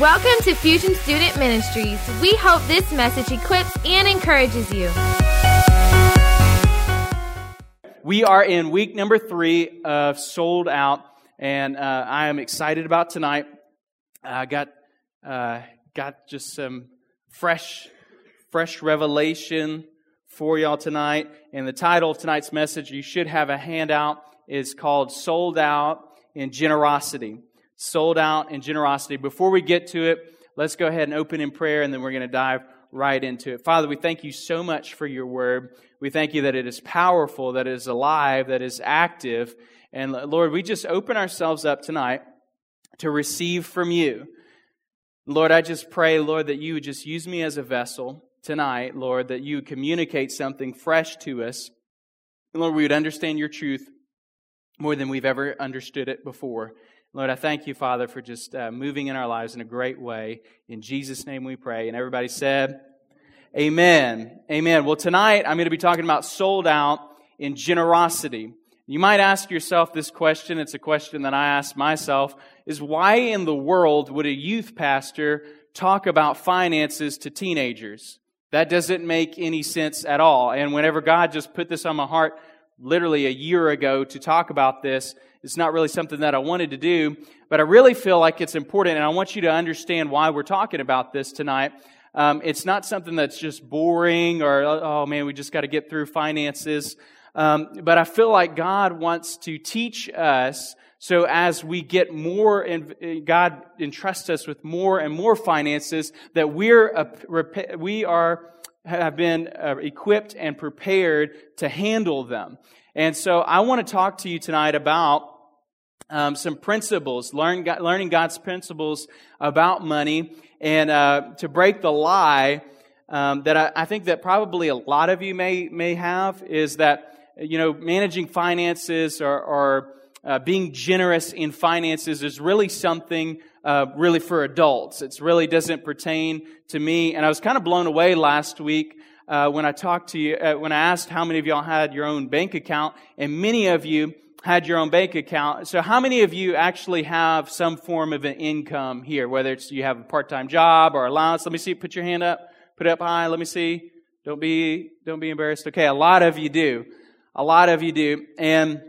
Welcome to Fusion Student Ministries. We hope this message equips and encourages you. We are in week number three of Sold Out, and uh, I am excited about tonight. I got uh, got just some fresh fresh revelation for y'all tonight. And the title of tonight's message, you should have a handout, is called Sold Out in Generosity. Sold Out in Generosity. Before we get to it, let's go ahead and open in prayer, and then we're going to dive right into it. Father, we thank you so much for your word. We thank you that it is powerful, that it is alive, that it is active. And Lord, we just open ourselves up tonight to receive from you. Lord, I just pray, Lord, that you would just use me as a vessel tonight, Lord, that you would communicate something fresh to us. And Lord, we would understand your truth more than we've ever understood it before. Lord, I thank you, Father, for just uh, moving in our lives in a great way. In Jesus' name we pray. And everybody said, Amen. Amen. Well, tonight I'm going to be talking about sold out in generosity. You might ask yourself this question. It's a question that I ask myself is why in the world would a youth pastor talk about finances to teenagers? That doesn't make any sense at all. And whenever God just put this on my heart literally a year ago to talk about this, it's not really something that I wanted to do, but I really feel like it's important, and I want you to understand why we're talking about this tonight. Um, it's not something that's just boring or, oh man, we just got to get through finances. Um, but I feel like God wants to teach us so as we get more, and God entrusts us with more and more finances, that we're we are have been uh, equipped and prepared to handle them. And so I want to talk to you tonight about um, some principles, learn, learning God's principles about money, and uh, to break the lie um, that I, I, think that probably a lot of you may may have is that you know managing finances or, or uh, being generous in finances is really something uh, really for adults. It really doesn't pertain to me. And I was kind of blown away last week uh, when I talked to you, uh, when I asked how many of y'all had your own bank account, and many of you had your own bank account. So how many of you actually have some form of an income here, whether it's you have a part-time job or allowance? Let me see. Put your hand up. Put it up high. Let me see. Don't be, don't be embarrassed. Okay. A lot of you do. A lot of you do. And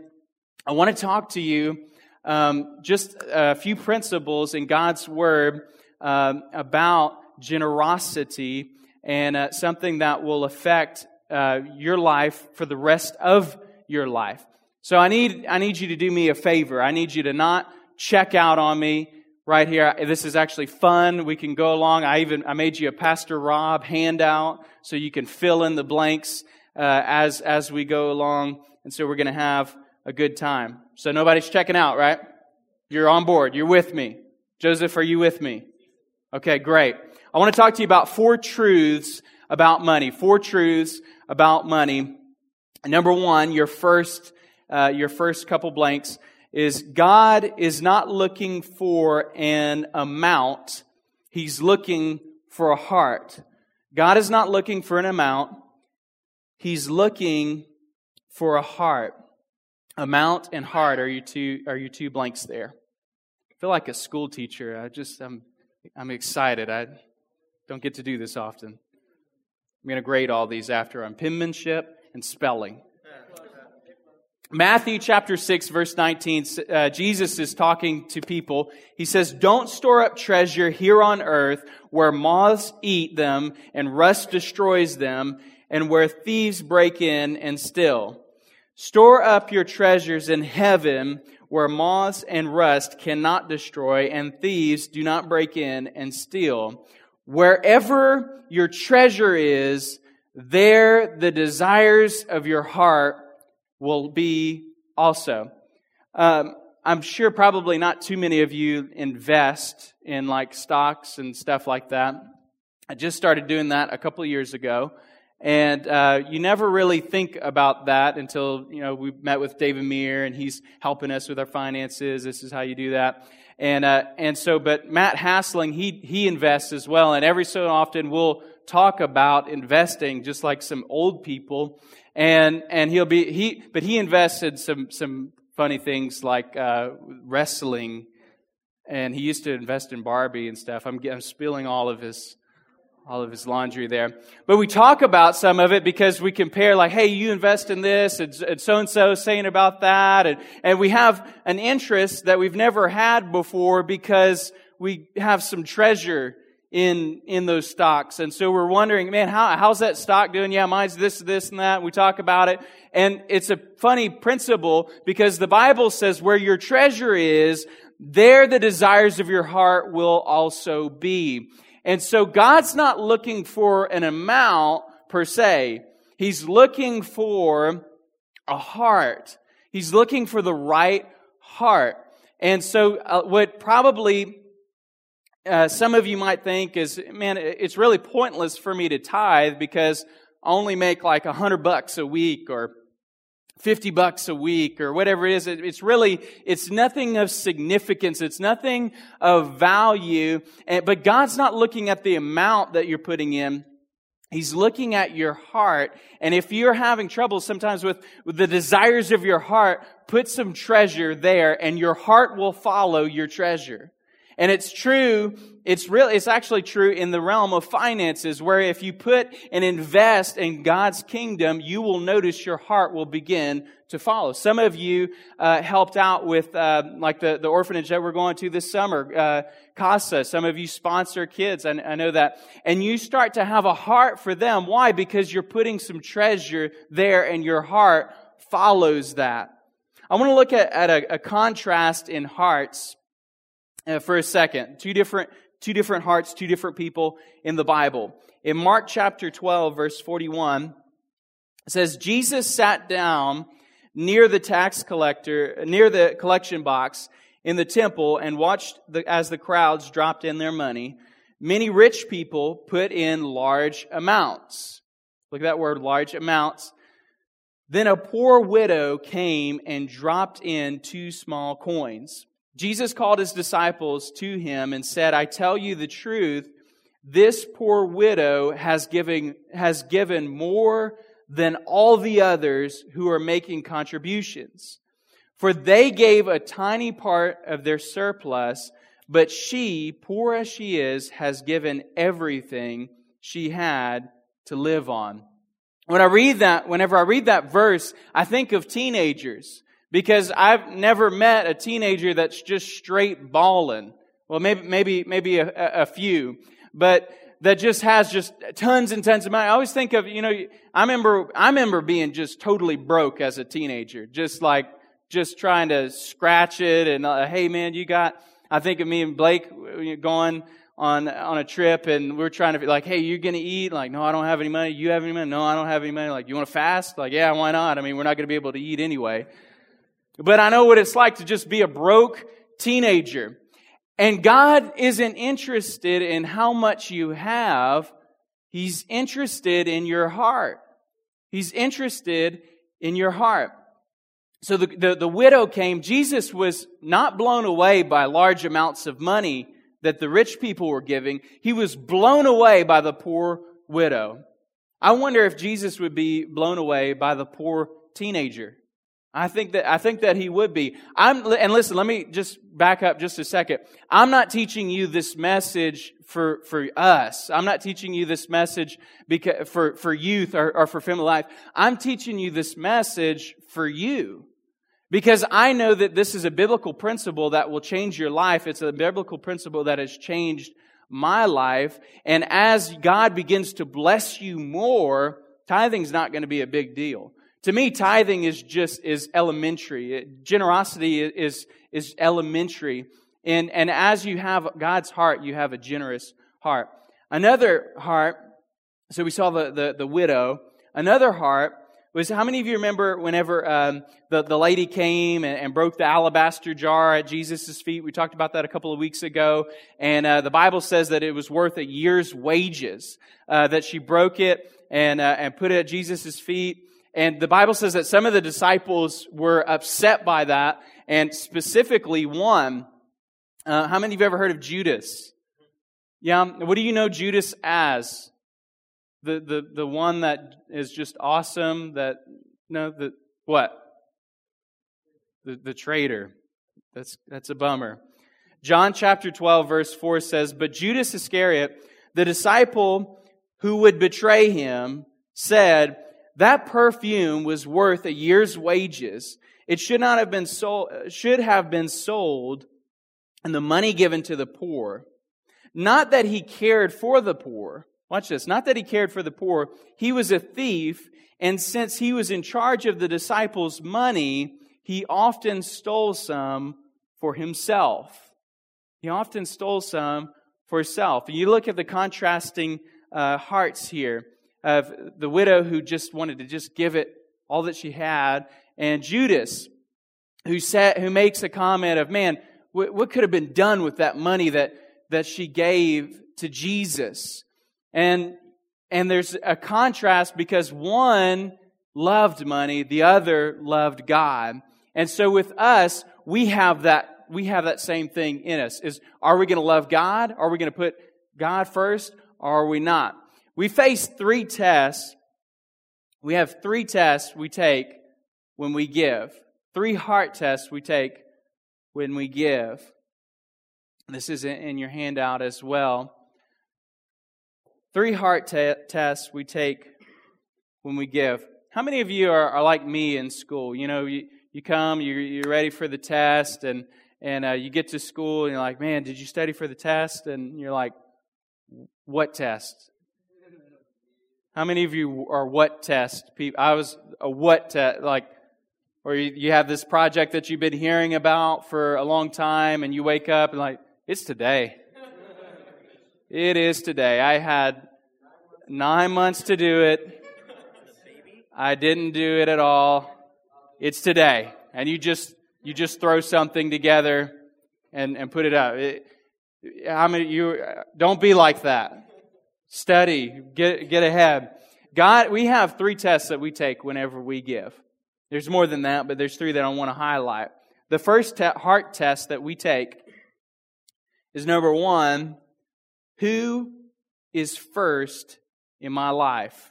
I want to talk to you um, just a few principles in God's Word um, about generosity and uh, something that will affect uh, your life for the rest of your life. So I need, I need you to do me a favor. I need you to not check out on me right here. This is actually fun. We can go along. I even, I made you a Pastor Rob handout so you can fill in the blanks uh, as, as we go along. And so we're going to have a good time. So nobody's checking out, right? You're on board. You're with me. Joseph, are you with me? Okay, great. I want to talk to you about four truths about money. Four truths about money. Number one, your first, uh, your first couple blanks is God is not looking for an amount. He's looking for a heart. God is not looking for an amount. He's looking for a heart. Amount and heart are you two are you two blanks there. I feel like a school teacher. I just I'm I'm excited. I don't get to do this often. I'm going to grade all these after on penmanship and spelling. Matthew chapter 6, verse 19, uh, Jesus is talking to people. He says, Don't store up treasure here on earth where moths eat them and rust destroys them and where thieves break in and steal. Store up your treasures in heaven where moths and rust cannot destroy and thieves do not break in and steal. Wherever your treasure is, there the desires of your heart will be also. Um, I'm sure probably not too many of you invest in like stocks and stuff like that. I just started doing that a couple years ago. And uh, you never really think about that until you know we met with David Meir and he's helping us with our finances. This is how you do that. And uh, and so, but Matt Hassling he he invests as well. And every so often we'll talk about investing, just like some old people. And and he'll be he, but he invested some some funny things like uh, wrestling and he used to invest in Barbie and stuff. I'm, I'm spilling all of his all of his laundry there. But we talk about some of it because we compare, like, hey, you invest in this, and so and so saying about that, and, and we have an interest that we've never had before because we have some treasure in in those stocks. And so we're wondering, man, how, how's that stock doing? Yeah, mine's this, this, and that. We talk about it. And it's a funny principle because the Bible says where your treasure is, there the desires of your heart will also be. And so God's not looking for an amount per se. He's looking for a heart. He's looking for the right heart. And so uh, what probably uh, some of you might think is, man, it's really pointless for me to tithe because I only make like a hundred bucks a week or 50 bucks a week or whatever it is. It's really, it's nothing of significance. It's nothing of value. But God's not looking at the amount that you're putting in. He's looking at your heart. And if you're having trouble sometimes with, with the desires of your heart, put some treasure there and your heart will follow your treasure. And it's true, it's really, it's actually true in the realm of finances where if you put and invest in God's kingdom, you will notice your heart will begin to follow. Some of you, uh, helped out with, uh, like the, the orphanage that we're going to this summer, uh, CASA. Some of you sponsor kids. I, I know that. And you start to have a heart for them. Why? Because you're putting some treasure there and your heart follows that. I want to look at, at a, a contrast in hearts Uh, for a second. Two different, two different hearts, two different people in the Bible. In Mark chapter 12, verse 41, it says, Jesus sat down near the tax collector, near the collection box in the temple and watched the, as the crowds dropped in their money. Many rich people put in large amounts. Look at that word, large amounts. Then a poor widow came and dropped in two small coins. Jesus called his disciples to him and said, I tell you the truth, this poor widow has given, has given more than all the others who are making contributions. For they gave a tiny part of their surplus, but she, poor as she is, has given everything she had to live on. When I read that, whenever I read that verse, I think of teenagers because I've never met a teenager that's just straight balling. Well, maybe, maybe, maybe a, a, few, but that just has just tons and tons of money. I always think of, you know, I remember, I remember being just totally broke as a teenager, just like, just trying to scratch it and, uh, hey man, you got, I think of me and Blake going on, on a trip and we're trying to be like, hey, you're to eat? Like, no, I don't have any money. You have any money? No, I don't have any money. Like, you want to fast? Like, yeah, why not? I mean, we're not to be able to eat anyway. But I know what it's like to just be a broke teenager. And God isn't interested in how much you have. He's interested in your heart. He's interested in your heart. So the, the, the, widow came. Jesus was not blown away by large amounts of money that the rich people were giving. He was blown away by the poor widow. I wonder if Jesus would be blown away by the poor teenager. I think that I think that he would be. I'm and listen, let me just back up just a second. I'm not teaching you this message for for us. I'm not teaching you this message because for for youth or, or for family life. I'm teaching you this message for you. Because I know that this is a biblical principle that will change your life. It's a biblical principle that has changed my life. And as God begins to bless you more, tithing's not going to be a big deal. To me, tithing is just is elementary. Generosity is is elementary, and and as you have God's heart, you have a generous heart. Another heart. So we saw the the, the widow. Another heart was how many of you remember whenever um, the, the lady came and, and, broke the alabaster jar at Jesus' feet? We talked about that a couple of weeks ago. And uh, the Bible says that it was worth a year's wages, uh, that she broke it and, uh, and put it at Jesus' feet. And the Bible says that some of the disciples were upset by that, and specifically one. Uh, how many of you have ever heard of Judas? Yeah, what do you know Judas as? The, the, the one that is just awesome, that, no, the, what? The, the traitor. That's, that's a bummer. John chapter 12, verse 4 says, But Judas Iscariot, the disciple who would betray him, said, That perfume was worth a year's wages. It should not have been sold, should have been sold and the money given to the poor. Not that he cared for the poor. Watch this. Not that he cared for the poor. He was a thief. And since he was in charge of the disciples' money, he often stole some for himself. He often stole some for himself. And you look at the contrasting uh, hearts here of the widow who just wanted to just give it all that she had, and Judas, who said, who makes a comment of, "Man, what, what could have been done with that money that that she gave to Jesus?" And and there's a contrast because one loved money, the other loved God. And so with us, we have that we have that same thing in us. Is are we going to love God? Are we going to put God first or are we not? We face three tests. We have three tests we take when we give. Three heart tests we take when we give. This is in your handout as well. Three heart te- tests we take when we give. How many of you are, are like me in school? You know, you, you come, you're, you're ready for the test, and, and uh, you get to school, and you're like, man, did you study for the test? And you're like, what test? How many of you are what test people? I was a what test, like, or you, you have this project that you've been hearing about for a long time, and you wake up and like, it's today. it is today. I had nine months to do it. I didn't do it at all. It's today, and you just you just throw something together and and put it up. It, many you don't be like that? Study, get, get ahead. God, we have three tests that we take whenever we give. There's more than that, but there's three that I want to highlight. The first te- heart test that we take is number one, who is first in my life?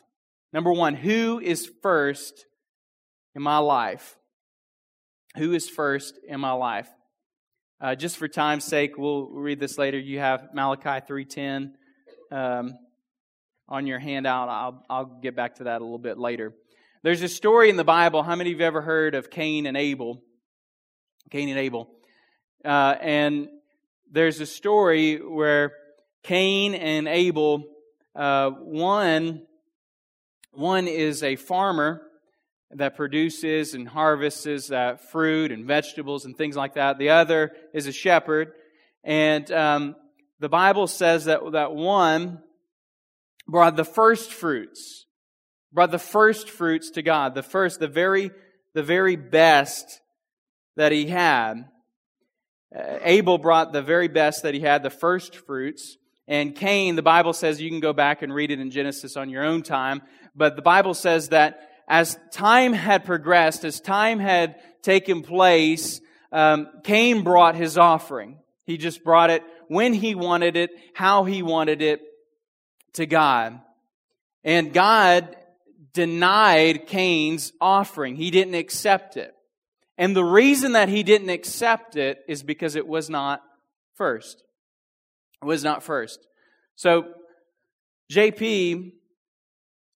Number one, who is first in my life? Who is first in my life? Uh, just for time's sake, we'll read this later. You have Malachi 3.10. Um, on your handout. I'll, I'll get back to that a little bit later. There's a story in the Bible. How many of you have ever heard of Cain and Abel? Cain and Abel. Uh, and there's a story where Cain and Abel, uh, one, one is a farmer that produces and harvests uh, fruit and vegetables and things like that. The other is a shepherd. And um, the Bible says that, that one brought the first fruits, brought the first fruits to God, the first, the very, the very best that he had. Uh, Abel brought the very best that he had, the first fruits. And Cain, the Bible says, you can go back and read it in Genesis on your own time, but the Bible says that as time had progressed, as time had taken place, um, Cain brought his offering. He just brought it when he wanted it, how he wanted it, to God. And God denied Cain's offering. He didn't accept it. And the reason that he didn't accept it is because it was not first. It was not first. So JP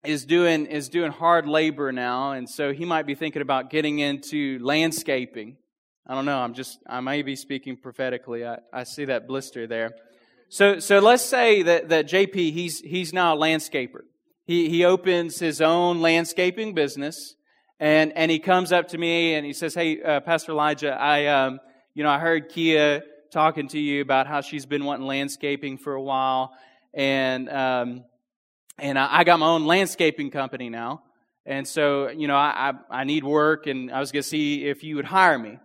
is doing is doing hard labor now, and so he might be thinking about getting into landscaping. I don't know. I'm just I may be speaking prophetically. I, I see that blister there. So, so let's say that, that JP, he's, he's now a landscaper. He, he opens his own landscaping business and, and he comes up to me and he says, Hey, uh, Pastor Elijah, I, um, you know, I heard Kia talking to you about how she's been wanting landscaping for a while. And, um, and I, I got my own landscaping company now. And so, you know, I, I, I need work and I was going to see if you would hire me.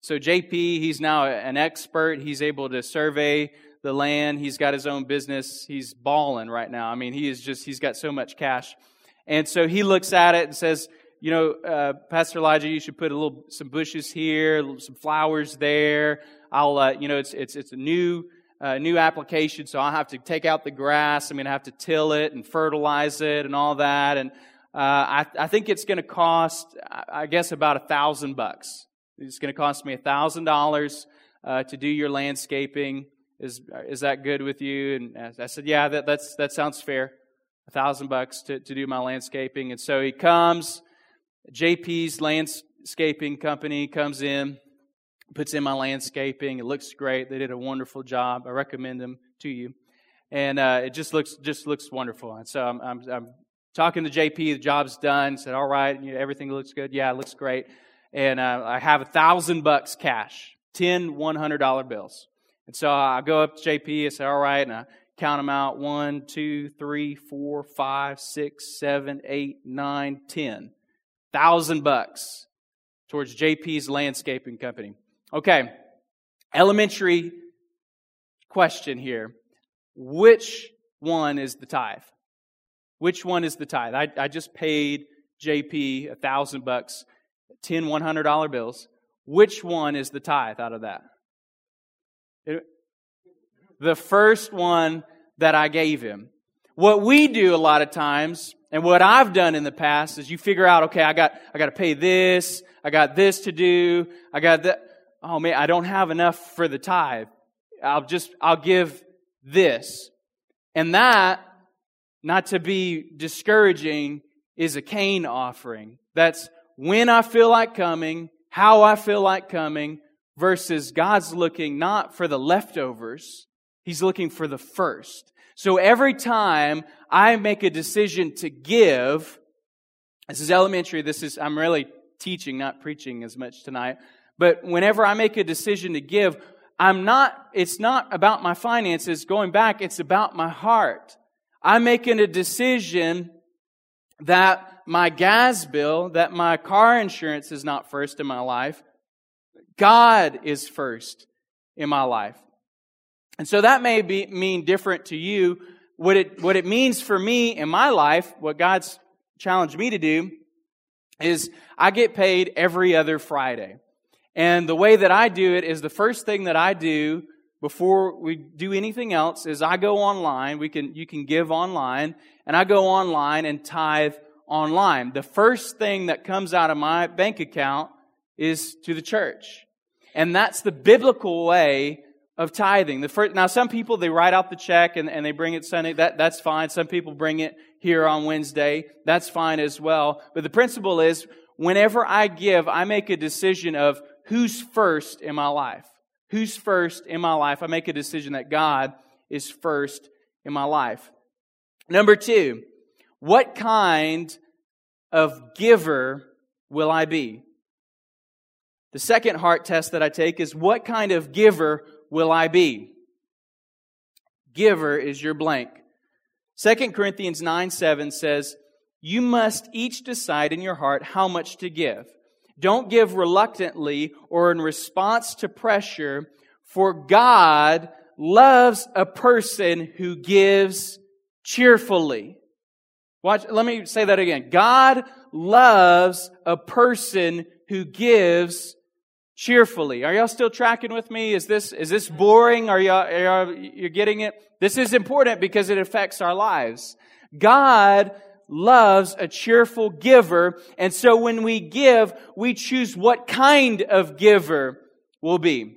So JP, he's now an expert. He's able to survey the land. He's got his own business. He's balling right now. I mean, he is just, he's got so much cash. And so he looks at it and says, you know, uh, Pastor Elijah, you should put a little, some bushes here, some flowers there. I'll, uh, you know, it's, it's, it's a new, uh, new application, so I'll have to take out the grass. I mean, I have to till it and fertilize it and all that. And, uh, I, I think it's going to cost, I guess, about a thousand bucks. It's going to cost me a thousand dollars uh, to do your landscaping. Is, is that good with you? And I said, yeah, that, that's, that sounds fair. A thousand bucks to, to do my landscaping. And so he comes, JP's landscaping company comes in, puts in my landscaping. It looks great. They did a wonderful job. I recommend them to you. And uh, it just looks just looks wonderful. And so I'm, I'm, I'm talking to JP. The job's done. Said, all right, you know, everything looks good. Yeah, it looks great. And uh, I have a thousand bucks cash, ten one hundred dollar bills. And so I go up to JP. I say, all right, and I count them out: one, two, three, four, five, six, seven, eight, nine, ten thousand bucks towards JP's landscaping company. Okay, elementary question here. Which one is the tithe? Which one is the tithe? I, I just paid JP a thousand bucks, ten one hundred dollar bills. Which one is the tithe out of that? The first one that I gave him. What we do a lot of times, and what I've done in the past, is you figure out, okay, I got I got to pay this, I got this to do, I got that. Oh man, I don't have enough for the tithe. I'll just I'll give this, and that, not to be discouraging, is a Cain offering. That's when I feel like coming, how I feel like coming, versus God's looking not for the leftovers, He's looking for the first. So every time I make a decision to give, this is elementary, this is, I'm really teaching, not preaching as much tonight. But whenever I make a decision to give, I'm not, it's not about my finances going back, it's about my heart. I'm making a decision that my gas bill, that my car insurance is not first in my life. God is first in my life. And so that may be, mean different to you. What it, what it means for me in my life, what God's challenged me to do, is I get paid every other Friday. And the way that I do it is the first thing that I do before we do anything else is I go online. We can, you can give online and I go online and tithe online. The first thing that comes out of my bank account is to the church. And that's the biblical way of tithing. The first, now, some people, they write out the check and, and they bring it Sunday. That, that's fine. Some people bring it here on Wednesday. That's fine as well. But the principle is, whenever I give, I make a decision of who's first in my life. Who's first in my life? I make a decision that God is first in my life. Number two, what kind of giver will I be? The second heart test that I take is what kind of giver will I be? Giver is your blank. 2 Corinthians 9 7 says, You must each decide in your heart how much to give. Don't give reluctantly or in response to pressure, for God loves a person who gives cheerfully. Watch, let me say that again. God loves a person who gives cheerfully. Are y'all still tracking with me? Is this, is this boring? Are y'all, are y'all, you're getting it? This is important because it affects our lives. God loves a cheerful giver. And so when we give, we choose what kind of giver we'll be.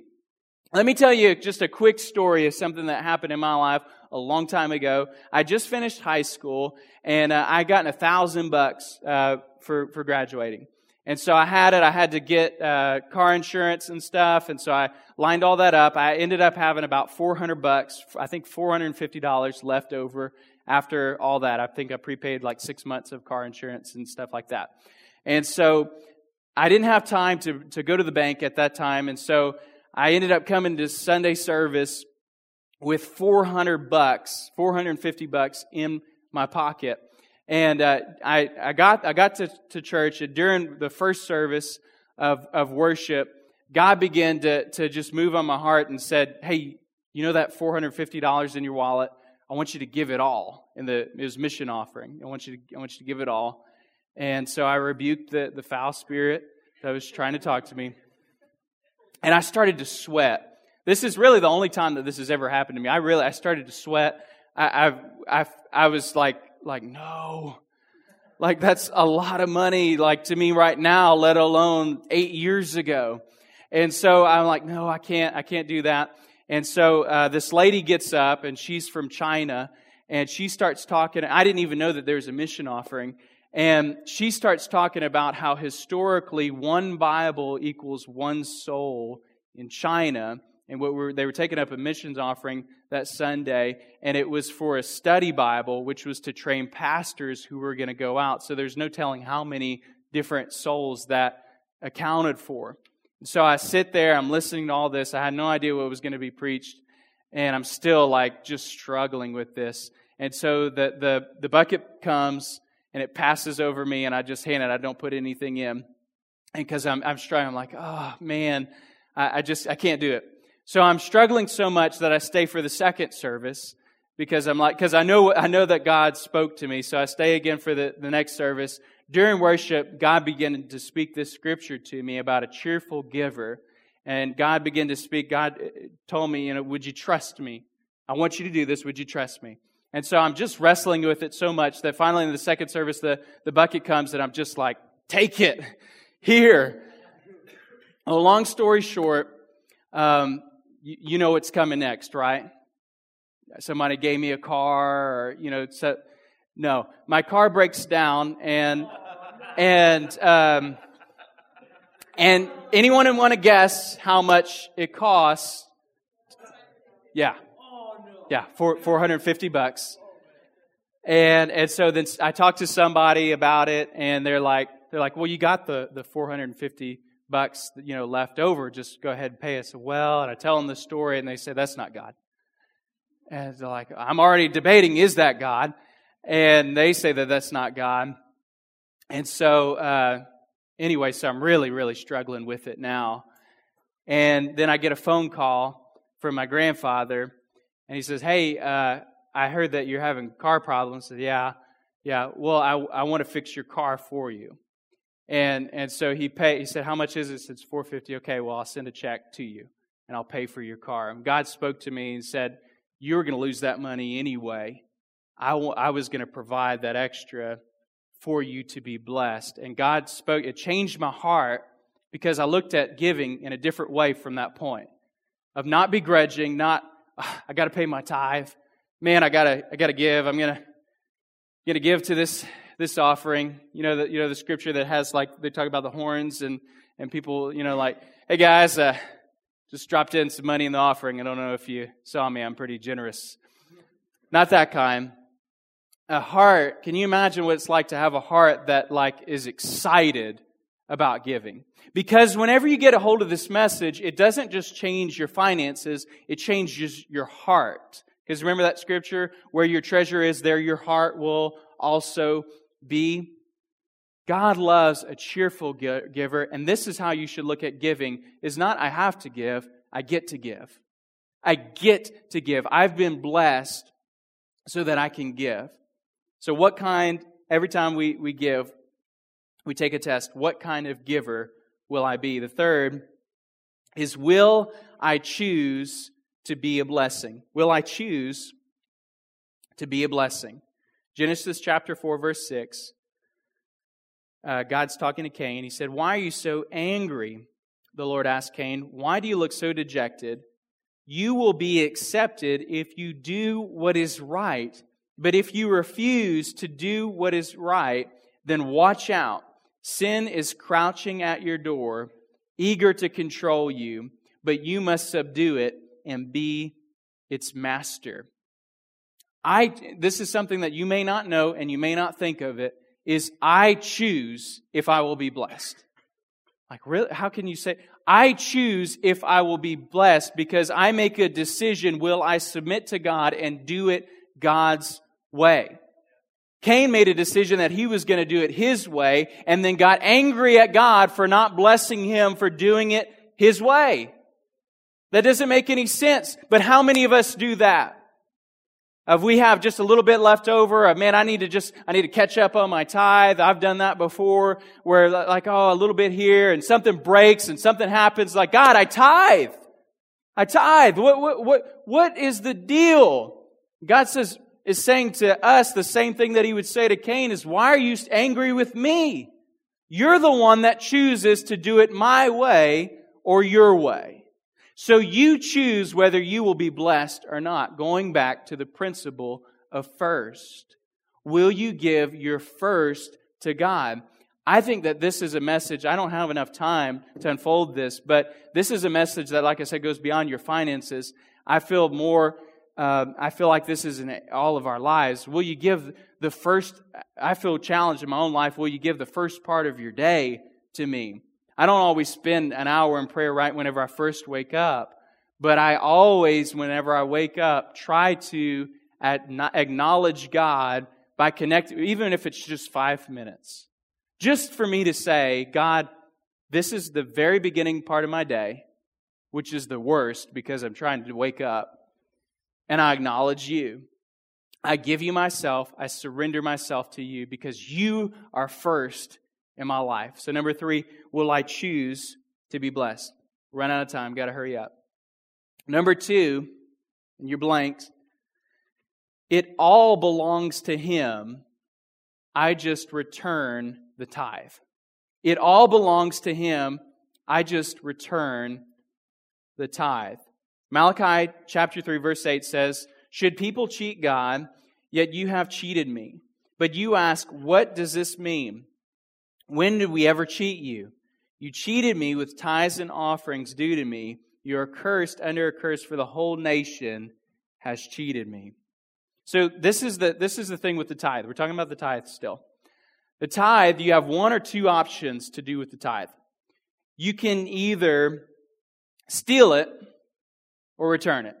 Let me tell you just a quick story of something that happened in my life a long time ago. I just finished high school and uh, I got a thousand bucks uh, for for graduating. And so I had it. I had to get uh, car insurance and stuff. And so I lined all that up. I ended up having about 400 bucks, I think $450 left over after all that. I think I prepaid like six months of car insurance and stuff like that. And so I didn't have time to, to go to the bank at that time. And so I ended up coming to Sunday service with 400 bucks, 450 bucks in my pocket. And uh, I, I got, I got to, to church, and during the first service of, of worship, God began to, to just move on my heart and said, Hey, you know that $450 in your wallet? I want you to give it all. In the, was mission offering. I want you to, I want you to give it all. And so I rebuked the, the foul spirit that was trying to talk to me. And I started to sweat. This is really the only time that this has ever happened to me. I really, I started to sweat. I, I, I, I was like, like, no. Like, that's a lot of money, like, to me right now, let alone eight years ago. And so I'm like, no, I can't, I can't do that. And so uh, this lady gets up, and she's from China, and she starts talking. I didn't even know that there was a mission offering. And she starts talking about how historically one Bible equals one soul in China. And what were, they were taking up a missions offering that Sunday, and it was for a study Bible, which was to train pastors who were going to go out. So there's no telling how many different souls that accounted for. So I sit there, I'm listening to all this. I had no idea what was going to be preached, and I'm still like just struggling with this. And so the, the, the bucket comes and it passes over me, and I just hand it. I don't put anything in. And because I'm, I'm struggling, I'm like, oh man, I just, I can't do it. So I'm struggling so much that I stay for the second service because I'm like, because I know, I know that God spoke to me. So I stay again for the, the next service. During worship, God began to speak this scripture to me about a cheerful giver. And God began to speak. God uh, told me, you know, would you trust me? I want you to do this. Would you trust me? And so I'm just wrestling with it so much that finally in the second service, the, the bucket comes and I'm just like, take it here. Well, long story short, um, you, you, know what's coming next, right? Somebody gave me a car or, you know, so, no, my car breaks down and, and, um, and anyone want to guess how much it costs? Yeah. Yeah, four, 450 bucks. And, and so then I talked to somebody about it and they're like, they're like, well, you got the, the 450 bucks, you know, left over. Just go ahead and pay us. Well, and I tell them the story and they say, that's not God. And they're like, I'm already debating, is that God? And they say that that's not God. And so, uh, anyway, so I'm really, really struggling with it now. And then I get a phone call from my grandfather and he says, Hey, uh, I heard that you're having car problems. I said, Yeah, yeah. Well, I, I want to fix your car for you. And and so he paid. He said, "How much is it?" It's four fifty. Okay, well, I'll send a check to you, and I'll pay for your car. And God spoke to me and said, "You were going to lose that money anyway. I, w- I was going to provide that extra for you to be blessed." And God spoke. It changed my heart because I looked at giving in a different way from that point of not begrudging, not ah, I got to pay my tithe. Man, I got to I got to give. I'm going to going to give to this this offering. You know the you know the scripture that has like they talk about the horns and and people, you know like, "Hey guys, uh, just dropped in some money in the offering. I don't know if you saw me. I'm pretty generous." Not that kind. A heart, can you imagine what it's like to have a heart that like is excited about giving. Because whenever you get a hold of this message, it doesn't just change your finances, it changes your heart. Because remember that scripture, where your treasure is, there your heart will also be. God loves a cheerful giver, and this is how you should look at giving, is not I have to give, I get to give. I get to give. I've been blessed so that I can give. So what kind, every time we, we give, we take a test. What kind of giver will I be? The third is will I choose to be a blessing? Will I choose to be a blessing? Genesis chapter 4, verse 6. Uh, God's talking to Cain. He said, Why are you so angry? The Lord asked Cain, Why do you look so dejected? You will be accepted if you do what is right. But if you refuse to do what is right, then watch out Sin is crouching at your door, eager to control you, but you must subdue it and be its master. I, this is something that you may not know and you may not think of it, is I choose if I will be blessed. Like, really? How can you say, I choose if I will be blessed because I make a decision, will I submit to God and do it God's way? Cain made a decision that he was going to do it his way and then got angry at God for not blessing him for doing it his way. That doesn't make any sense. But how many of us do that? If we have just a little bit left over, uh, man, I need to just, I need to catch up on my tithe. I've done that before where like, oh, a little bit here and something breaks and something happens like, God, I tithe. I tithe. What, what, what, what is the deal? God says, is saying to us the same thing that he would say to Cain is, why are you angry with me? You're the one that chooses to do it my way or your way. So you choose whether you will be blessed or not, going back to the principle of first. Will you give your first to God? I think that this is a message, I don't have enough time to unfold this, but this is a message that, like I said, goes beyond your finances. I feel more, uh, I feel like this is in all of our lives. Will you give the first, I feel challenged in my own life, will you give the first part of your day to me? I don't always spend an hour in prayer right whenever I first wake up, but I always, whenever I wake up, try to acknowledge God by connecting, even if it's just five minutes. Just for me to say, God, this is the very beginning part of my day, which is the worst because I'm trying to wake up, and I acknowledge you. I give you myself. I surrender myself to you because you are first in my life. So, number three, will I choose to be blessed? Run out of time. Got to hurry up. Number two, in your blanks, it all belongs to Him. I just return the tithe. It all belongs to Him. I just return the tithe. Malachi chapter 3, verse 8 says, Should people cheat God, yet you have cheated me? But you ask, What does this mean? When did we ever cheat you? You cheated me with tithes and offerings due to me. You are cursed under a curse, for the whole nation has cheated me. So this is the this is the thing with the tithe. We're talking about the tithe still. The tithe, you have one or two options to do with the tithe. You can either steal it or return it.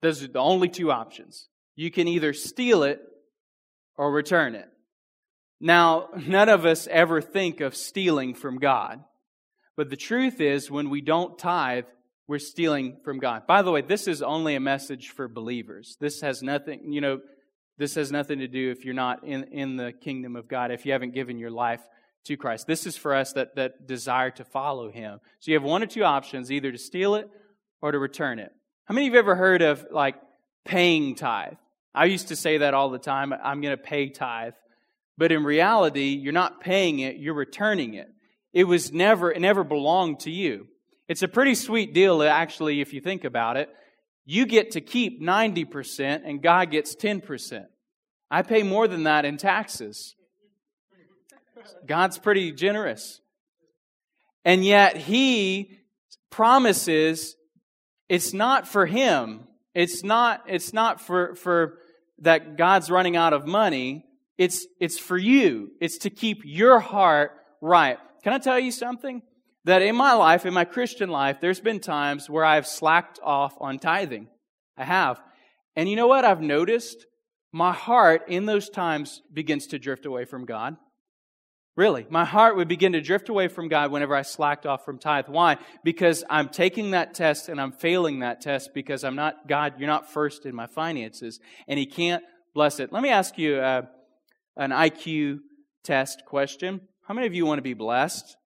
Those are the only two options. You can either steal it or return it. Now, none of us ever think of stealing from God. But the truth is, when we don't tithe, we're stealing from God. By the way, this is only a message for believers. This has nothing, you know, this has nothing to do if you're not in, in the kingdom of God, if you haven't given your life to Christ. This is for us that, that desire to follow Him. So you have one or two options either to steal it or to return it. How many of you have ever heard of like paying tithe? I used to say that all the time I'm going to pay tithe. But in reality, you're not paying it, you're returning it. It was never, it never belonged to you. It's a pretty sweet deal, uh, actually, if you think about it. You get to keep 90% and God gets 10%. I pay more than that in taxes. God's pretty generous. And yet He promises it's not for Him. It's not, it's not for, for that God's running out of money. It's, it's for you. It's to keep your heart right. Can I tell you something? That in my life, in my Christian life, there's been times where I've slacked off on tithing. I have. And you know what I've noticed? My heart in those times begins to drift away from God. Really, my heart would begin to drift away from God whenever I slacked off from tithe. Why? Because I'm taking that test and I'm failing that test because I'm not, God, you're not first in my finances, and He can't bless it. Let me ask you uh, an IQ test question. How many of you want to be blessed?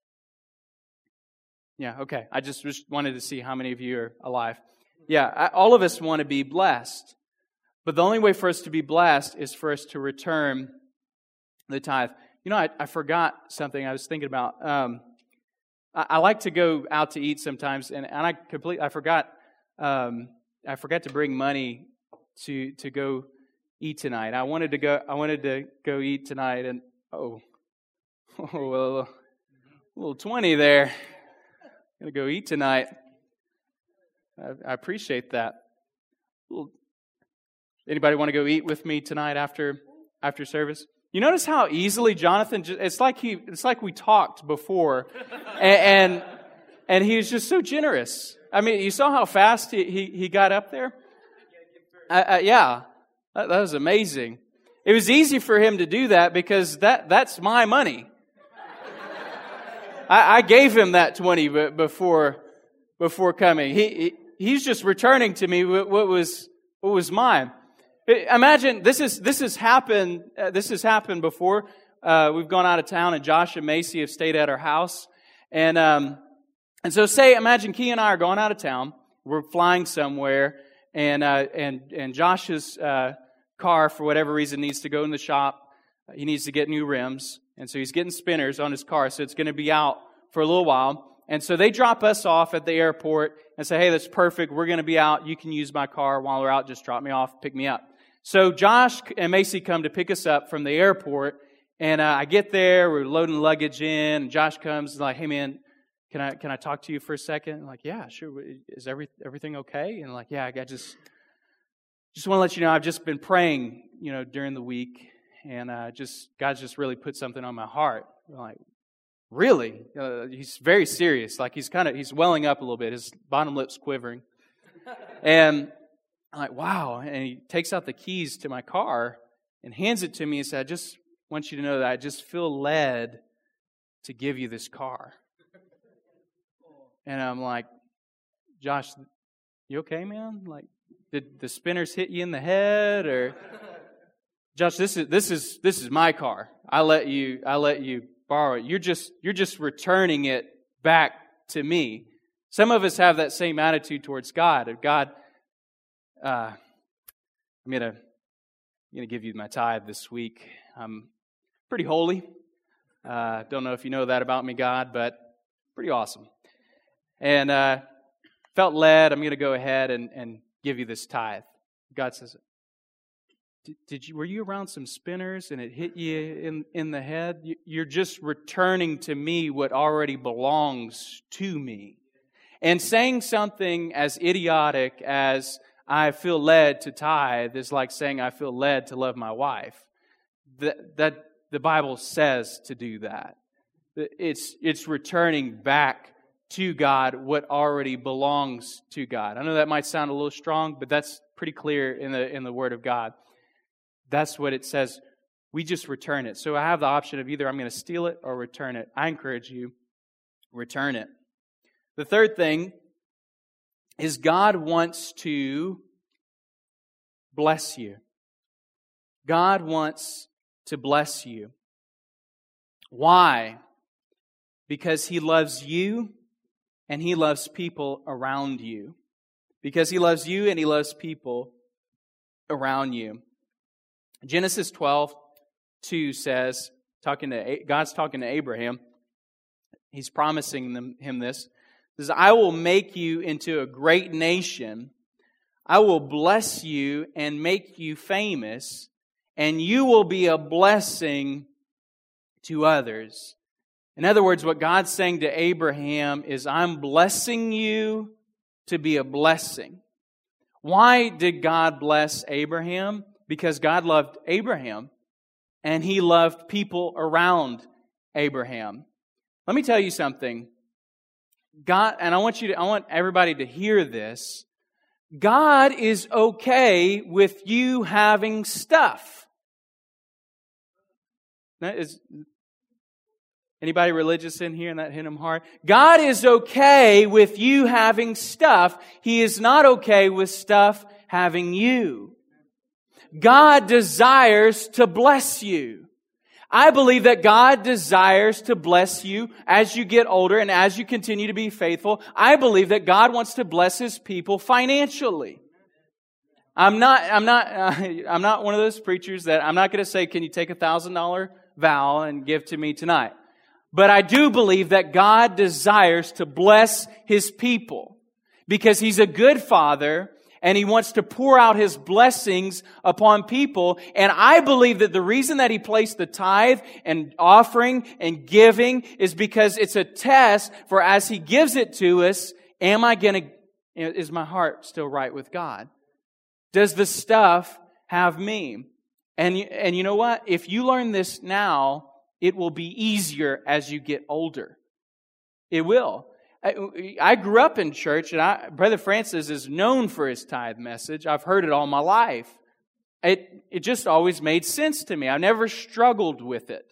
Yeah, okay. I just, just wanted to see how many of you are alive. Yeah, I, all of us want to be blessed. But the only way for us to be blessed is for us to return the tithe. You know, I, I forgot something I was thinking about. Um, I, I, like to go out to eat sometimes, and, and I complete I forgot um, I forgot to bring money to to go eat tonight. I wanted to go. I wanted to go eat tonight, and oh, oh well, a little twenty there. I'm Gonna go eat tonight. I, I appreciate that. Anybody want to go eat with me tonight after after service? You notice how easily Jonathan? Just, it's like he. It's like we talked before, and, and and he was just so generous. I mean, you saw how fast he he, he got up there. Yeah, that, that was amazing. It was easy for him to do that because that, that's my money. I, I, gave him that 20 before, before coming. He, he, he's just returning to me what, what was, what was mine. Imagine this is, this has happened, uh, this has happened before. Uh, we've gone out of town and Josh and Macy have stayed at our house. And, um, and so say, imagine Key and I are going out of town. We're flying somewhere and uh, and and Josh's uh, car for whatever reason needs to go in the shop. He needs to get new rims, and so he's getting spinners on his car. So it's going to be out for a little while. And so they drop us off at the airport and say, hey, that's perfect. We're going to be out. You can use my car while we're out. Just drop me off, pick me up. So Josh and Macy come to pick us up from the airport. And uh, I get there, we're loading luggage in. And Josh comes, like, hey, man, can I, can I talk to you for a second? I'm like, yeah, sure. Is every, everything okay? And like, yeah, I just, just want to let you know I've just been praying, you know, during the week. And uh, just, God's just really put something on my heart. I'm like, Really? Uh, he's very serious. Like he's kind of he's welling up a little bit. His bottom lip's quivering. and I'm like, wow. And he takes out the keys to my car and hands it to me and said, I just want you to know that I just feel led to give you this car. And I'm like, Josh, you okay, man? Like, did the spinners hit you in the head or Josh, this is this is this is my car. I let you I let you borrow it. You're just, you're just returning it back to me. Some of us have that same attitude towards God. If God, uh, I'm gonna, I'm gonna give you my tithe this week. I'm pretty holy. Uh, don't know if you know that about me, God, but pretty awesome. And uh, felt led. I'm to go ahead and, and give you this tithe. God says, did, you were you around some spinners and it hit you in, in the head? You're just returning to me what already belongs to me. And saying something as idiotic as I feel led to tithe is like saying I feel led to love my wife. That, that the Bible says to do that. It's, it's returning back to God what already belongs to God. I know that might sound a little strong, but that's pretty clear in the, in the Word of God. That's what it says. We just return it. So I have the option of either I'm going to steal it or return it. I encourage you, return it. The third thing is God wants to bless you. God wants to bless you. Why? Because He loves you and He loves people around you. Because He loves you and He loves people around you. Genesis 12, 2 says, talking to, God's talking to Abraham. He's promising them, him this. Says, I will make you into a great nation. I will bless you and make you famous, and you will be a blessing to others. In other words, what God's saying to Abraham is, I'm blessing you to be a blessing. Why did God bless Abraham? because God loved Abraham and he loved people around Abraham. Let me tell you something. God, and I want you to, I want everybody to hear this. God is okay with you having stuff. Is anybody religious in here and that hit him hard? God is okay with you having stuff. He is not okay with stuff having you. God desires to bless you. I believe that God desires to bless you as you get older and as you continue to be faithful. I believe that God wants to bless His people financially. I'm not, I'm not, uh, I'm not one of those preachers that I'm not going to say, can you take a thousand dollar vow and give to me tonight? But I do believe that God desires to bless His people because He's a good Father and he wants to pour out his blessings upon people. And I believe that the reason that he placed the tithe and offering and giving is because it's a test for as he gives it to us, am I going to, is my heart still right with God? Does the stuff have me? And, and you know what? If you learn this now, it will be easier as you get older. It will. I, grew up in church, and I, Brother Francis is known for his tithe message. I've heard it all my life. It, it just always made sense to me. I never struggled with it.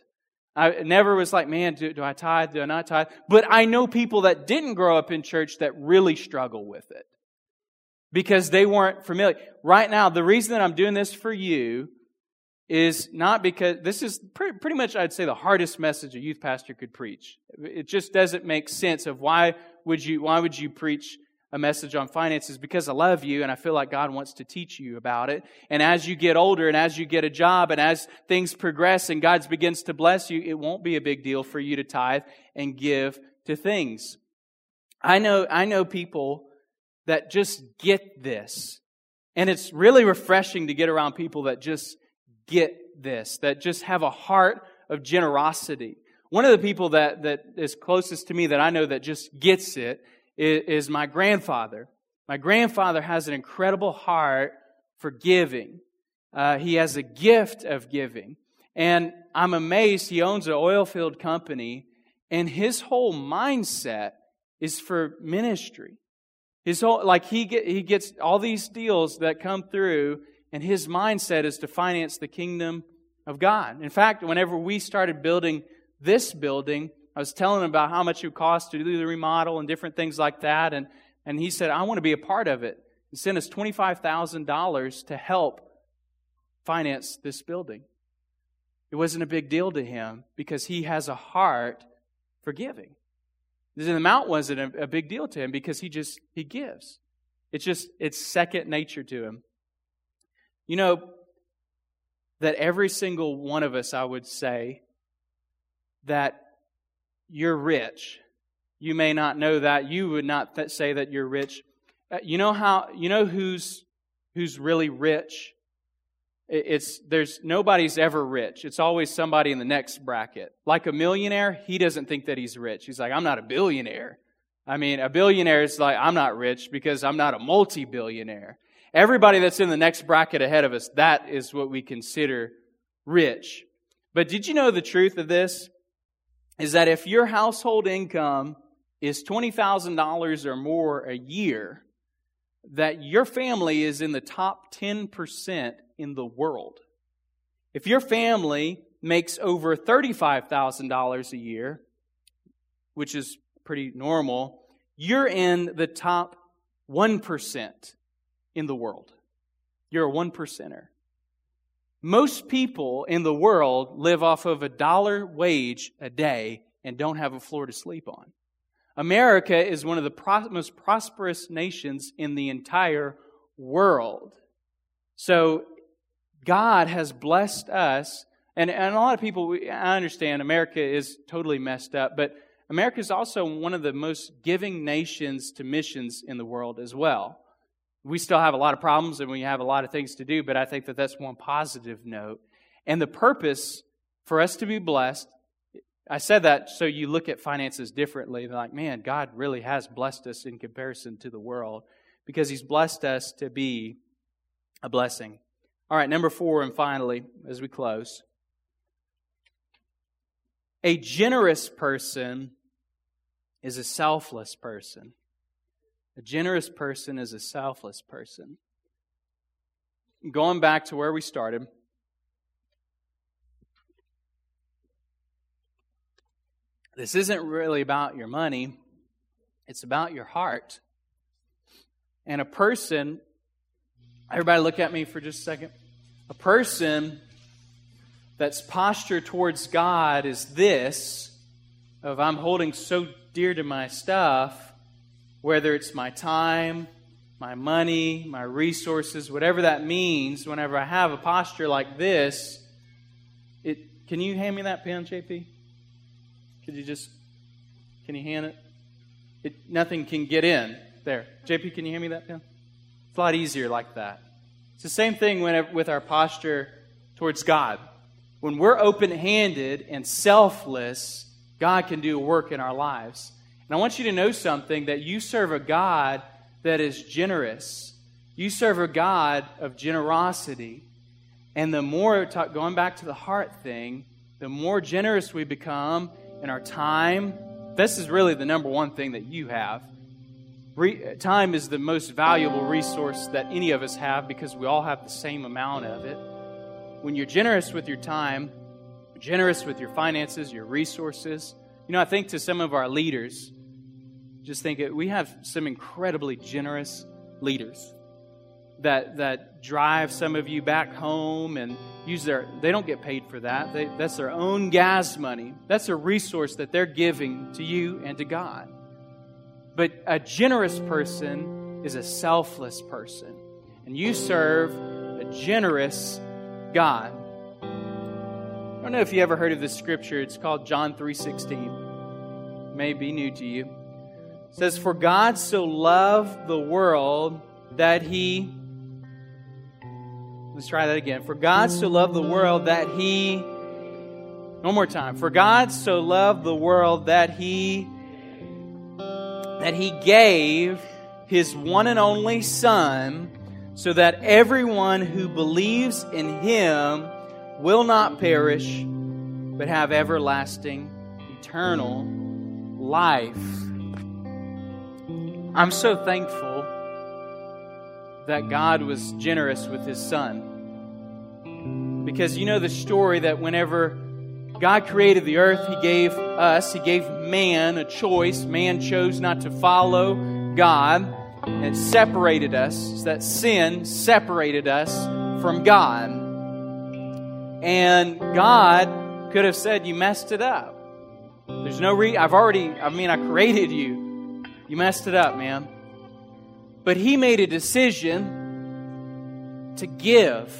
I never was like, man, do, do I tithe? Do I not tithe? But I know people that didn't grow up in church that really struggle with it because they weren't familiar. Right now, the reason that I'm doing this for you is not because this is pretty, much, I'd say, the hardest message a youth pastor could preach. It just doesn't make sense of why would you, why would you preach a message on finances? Because I love you and I feel like God wants to teach you about it. And as you get older and as you get a job and as things progress and God begins to bless you, it won't be a big deal for you to tithe and give to things. I know, I know people that just get this. And it's really refreshing to get around people that just get this, that just have a heart of generosity. One of the people that, that is closest to me that I know that just gets it is, is my grandfather. My grandfather has an incredible heart for giving. Uh, he has a gift of giving. And I'm amazed he owns an oil field company, and his whole mindset is for ministry. His whole, like he, get, he gets all these deals that come through, and his mindset is to finance the kingdom of God. In fact, whenever we started building this building, I was telling him about how much it cost to do the remodel and different things like that. And, and he said, I want to be a part of it. He sent us $25,000 to help finance this building. It wasn't a big deal to him because he has a heart for giving. The amount wasn't a big deal to him because he just, he gives. It's just, it's second nature to him. You know, that every single one of us, I would say, that you're rich. You may not know that. You would not th- say that you're rich. Uh, you know how, you know who's, who's really rich? It's, there's, nobody's ever rich. It's always somebody in the next bracket. Like a millionaire, he doesn't think that he's rich. He's like, I'm not a billionaire. I mean, a billionaire is like, I'm not rich because I'm not a multi billionaire. Everybody that's in the next bracket ahead of us, that is what we consider rich. But did you know the truth of this? Is that if your household income is $20,000 or more a year, that your family is in the top 10% in the world. If your family makes over $35,000 a year, which is pretty normal, you're in the top 1% in the world. You're a one percenter. Most people in the world live off of a dollar wage a day and don't have a floor to sleep on. America is one of the most prosperous nations in the entire world. So God has blessed us, and, and a lot of people, I understand America is totally messed up, but America is also one of the most giving nations to missions in the world as well. We still have a lot of problems and we have a lot of things to do, but I think that that's one positive note. And the purpose for us to be blessed, I said that so you look at finances differently. Like, man, God really has blessed us in comparison to the world because He's blessed us to be a blessing. All right, number four, and finally, as we close, a generous person is a selfless person. A generous person is a selfless person. Going back to where we started, this isn't really about your money, it's about your heart. And a person, everybody look at me for just a second. A person that's posture towards God is this of I'm holding so dear to my stuff whether it's my time, my money, my resources, whatever that means, whenever I have a posture like this, it can you hand me that pen, JP? Could you just can you hand it? It nothing can get in. There. JP, can you hand me that pen? It's a lot easier like that. It's the same thing when, with our posture towards God. When we're open handed and selfless, God can do work in our lives. And I want you to know something that you serve a God that is generous. You serve a God of generosity. And the more, going back to the heart thing, the more generous we become in our time, this is really the number one thing that you have. Re- time is the most valuable resource that any of us have because we all have the same amount of it. When you're generous with your time, generous with your finances, your resources, you know, I think to some of our leaders, just think it, we have some incredibly generous leaders that that drive some of you back home and use their they don't get paid for that. They, that's their own gas money. That's a resource that they're giving to you and to god. But a generous person is a selfless person. And you serve a generous god. I don't know if you ever heard of this scripture. It's called john 3.16 it may be new to you Says, For God so loved the world that he. Let's try that again. For God so loved the world that he. One more time. For God so loved the world that he. That he gave his one and only Son, so that everyone who believes in him will not perish, but have everlasting, eternal life. I'm so thankful that God was generous with his son. Because you know the story that whenever God created the earth, he gave us, he gave man a choice. Man chose not to follow God and separated us. That sin separated us from God. And God could have said, You messed it up. There's no re I've already, I mean, I created you. You messed it up, man. But He made a decision to give.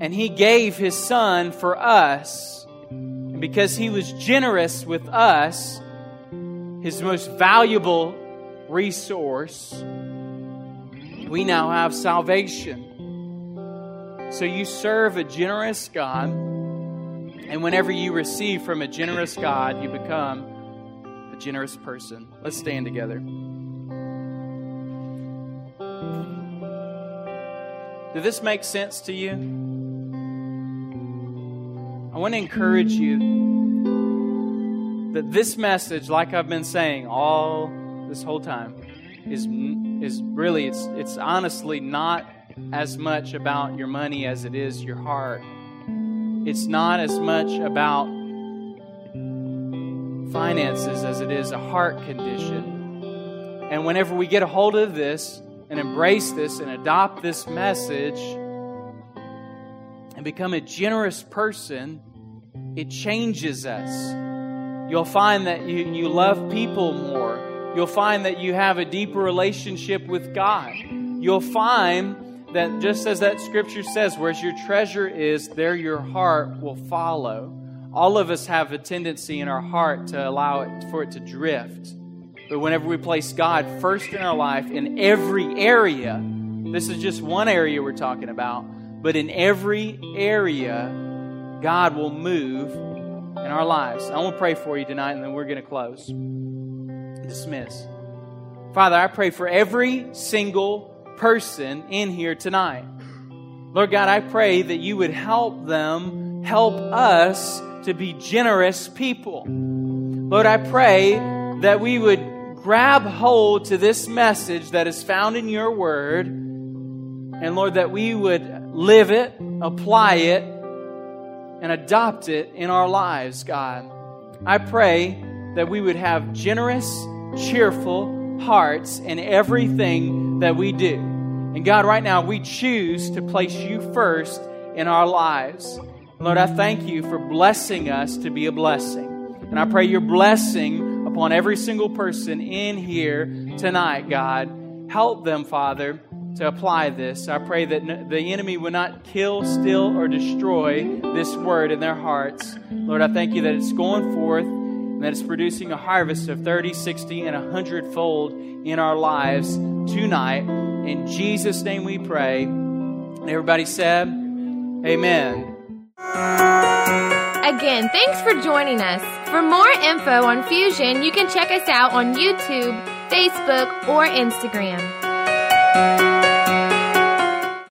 And He gave His Son for us. And because He was generous with us, His most valuable resource, we now have salvation. So you serve a generous God, and whenever you receive from a generous God, you become a generous person. Let's stand together. Did this make sense to you? I want to encourage you that this message, like I've been saying all this whole time is is really it's it's honestly not as much about your money as it is your heart. It's not as much about finances as it is a heart condition. And whenever we get a hold of this and embrace this and adopt this message and become a generous person, it changes us. You'll find that you, you love people more You'll find that you have a deeper relationship with God. You'll find that just as that scripture says, where's your treasure is, there your heart will follow. All of us have a tendency in our heart to allow it for it to drift. But whenever we place God first in our life, in every area, this is just one area we're talking about, but in every area, God will move in our lives. I want to pray for you tonight, and then we're going to close dismiss. Father, I pray for every single person in here tonight. Lord God, I pray that you would help them, help us to be generous people. Lord, I pray that we would grab hold to this message that is found in your word. And Lord, that we would live it, apply it, and adopt it in our lives, God. I pray that we would have generous cheerful hearts in everything that we do. And God, right now, we choose to place you first in our lives. Lord, I thank you for blessing us to be a blessing. And I pray your blessing upon every single person in here tonight, God. Help them, Father, to apply this. I pray that the enemy will not kill, steal, or destroy this word in their hearts. Lord, I thank you that it's going forth and that it's producing a harvest of 30, 60, and 100 fold in our lives tonight. In Jesus' name we pray. And everybody said, Amen. Again, thanks for joining us. For more info on Fusion, you can check us out on YouTube, Facebook, or Instagram.